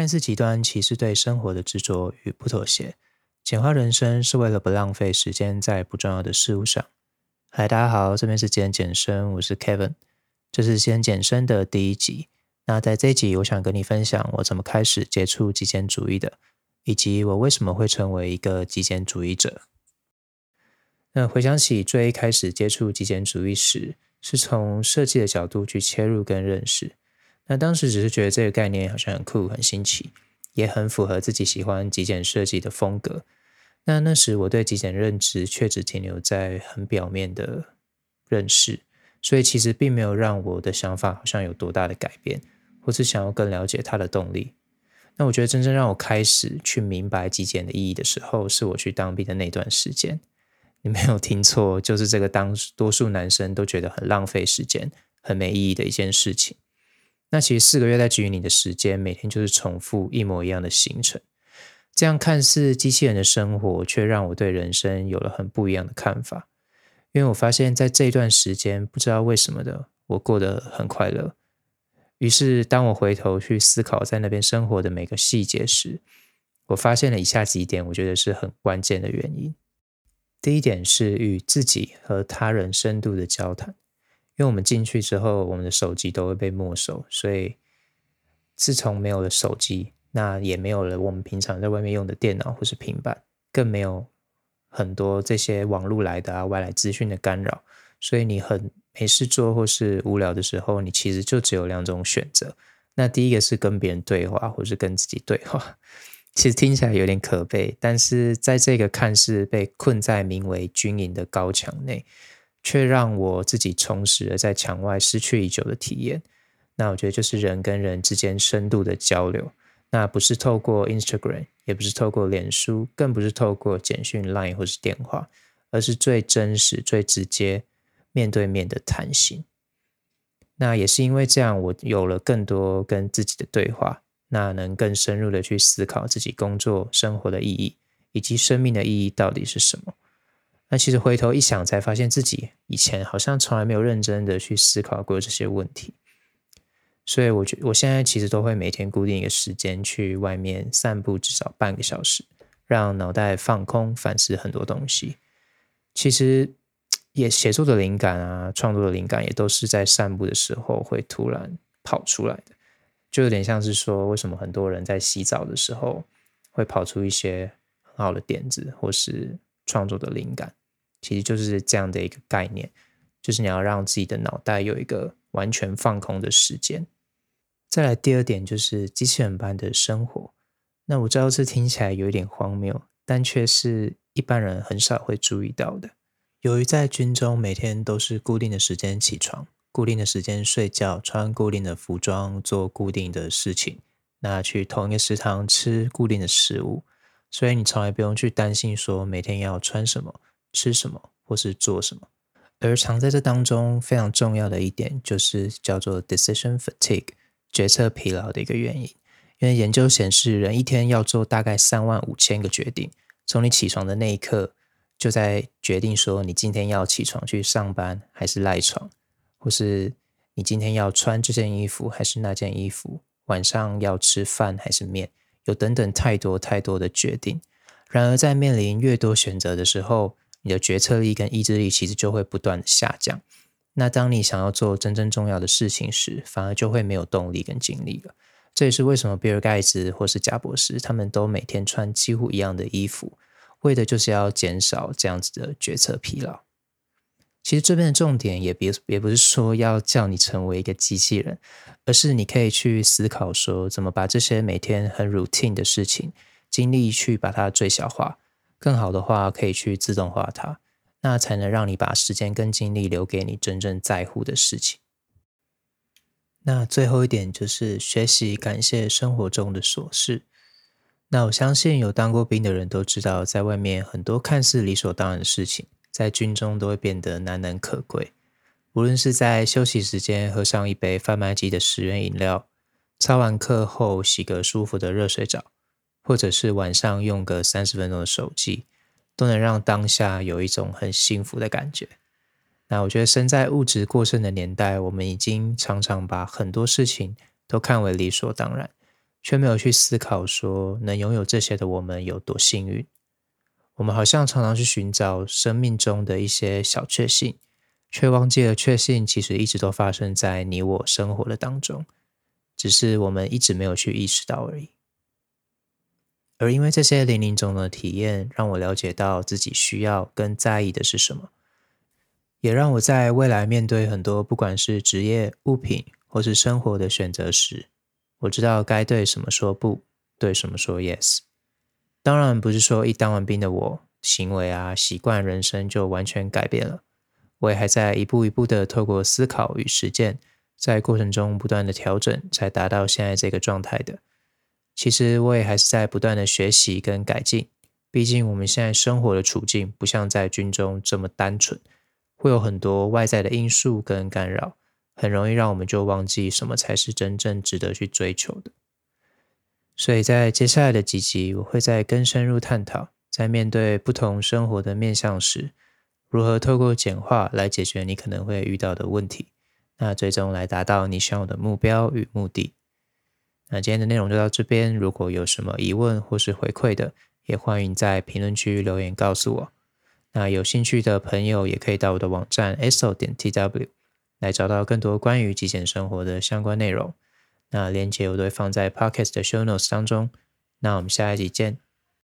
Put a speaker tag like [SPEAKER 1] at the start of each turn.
[SPEAKER 1] 看似极端，其实对生活的执着与不妥协。简化人生是为了不浪费时间在不重要的事物上。嗨，大家好，这边是简简生，我是 Kevin，这是极简简生的第一集。那在这集，我想跟你分享我怎么开始接触极简主义的，以及我为什么会成为一个极简主义者。那回想起最一开始接触极简主义时，是从设计的角度去切入跟认识。那当时只是觉得这个概念好像很酷、很新奇，也很符合自己喜欢极简设计的风格。那那时我对极简认知却只停留在很表面的认识，所以其实并没有让我的想法好像有多大的改变，或是想要更了解它的动力。那我觉得真正让我开始去明白极简的意义的时候，是我去当兵的那段时间。你没有听错，就是这个当多数男生都觉得很浪费时间、很没意义的一件事情。那其实四个月在给予你的时间，每天就是重复一模一样的行程，这样看似机器人的生活，却让我对人生有了很不一样的看法。因为我发现，在这段时间，不知道为什么的，我过得很快乐。于是，当我回头去思考在那边生活的每个细节时，我发现了以下几点，我觉得是很关键的原因。第一点是与自己和他人深度的交谈。因为我们进去之后，我们的手机都会被没收，所以自从没有了手机，那也没有了我们平常在外面用的电脑或是平板，更没有很多这些网络来的啊外来资讯的干扰，所以你很没事做或是无聊的时候，你其实就只有两种选择。那第一个是跟别人对话，或是跟自己对话，其实听起来有点可悲，但是在这个看似被困在名为军营的高墙内。却让我自己重拾了在墙外失去已久的体验。那我觉得就是人跟人之间深度的交流，那不是透过 Instagram，也不是透过脸书，更不是透过简讯、Line 或是电话，而是最真实、最直接、面对面的谈心。那也是因为这样，我有了更多跟自己的对话，那能更深入的去思考自己工作、生活的意义，以及生命的意义到底是什么。那其实回头一想，才发现自己以前好像从来没有认真的去思考过这些问题。所以，我觉我现在其实都会每天固定一个时间去外面散步，至少半个小时，让脑袋放空，反思很多东西。其实，也写作的灵感啊，创作的灵感也都是在散步的时候会突然跑出来的，就有点像是说，为什么很多人在洗澡的时候会跑出一些很好的点子，或是创作的灵感。其实就是这样的一个概念，就是你要让自己的脑袋有一个完全放空的时间。再来第二点就是机器人般的生活。那我知道这听起来有一点荒谬，但却是一般人很少会注意到的。由于在军中每天都是固定的时间起床，固定的时间睡觉，穿固定的服装，做固定的事情，那去同一个食堂吃固定的食物，所以你从来不用去担心说每天要穿什么。吃什么或是做什么，而藏在这当中非常重要的一点，就是叫做 decision fatigue，决策疲劳的一个原因。因为研究显示，人一天要做大概三万五千个决定，从你起床的那一刻，就在决定说你今天要起床去上班还是赖床，或是你今天要穿这件衣服还是那件衣服，晚上要吃饭还是面，有等等太多太多的决定。然而，在面临越多选择的时候，你的决策力跟意志力其实就会不断的下降。那当你想要做真正重要的事情时，反而就会没有动力跟精力了。这也是为什么比尔盖茨或是贾博士他们都每天穿几乎一样的衣服，为的就是要减少这样子的决策疲劳。其实这边的重点也别也不是说要叫你成为一个机器人，而是你可以去思考说，怎么把这些每天很 routine 的事情，精力去把它最小化。更好的话，可以去自动化它，那才能让你把时间跟精力留给你真正在乎的事情。那最后一点就是学习感谢生活中的琐事。那我相信有当过兵的人都知道，在外面很多看似理所当然的事情，在军中都会变得难能可贵。无论是在休息时间喝上一杯贩卖机的十元饮料，操完课后洗个舒服的热水澡。或者是晚上用个三十分钟的手机，都能让当下有一种很幸福的感觉。那我觉得，身在物质过剩的年代，我们已经常常把很多事情都看为理所当然，却没有去思考说能拥有这些的我们有多幸运。我们好像常常去寻找生命中的一些小确幸，却忘记了确幸其实一直都发生在你我生活的当中，只是我们一直没有去意识到而已。而因为这些林林总总的体验，让我了解到自己需要跟在意的是什么，也让我在未来面对很多不管是职业、物品或是生活的选择时，我知道该对什么说不，对什么说 yes。当然不是说一当完兵的我，行为啊、习惯、人生就完全改变了，我也还在一步一步的透过思考与实践，在过程中不断的调整，才达到现在这个状态的。其实我也还是在不断的学习跟改进，毕竟我们现在生活的处境不像在军中这么单纯，会有很多外在的因素跟干扰，很容易让我们就忘记什么才是真正值得去追求的。所以在接下来的几集，我会再更深入探讨，在面对不同生活的面向时，如何透过简化来解决你可能会遇到的问题，那最终来达到你想要的目标与目的。那今天的内容就到这边，如果有什么疑问或是回馈的，也欢迎在评论区留言告诉我。那有兴趣的朋友也可以到我的网站 eso 点 tw 来找到更多关于极简生活的相关内容。那链接我都会放在 Podcast 的 Show Notes 当中。那我们下一集见。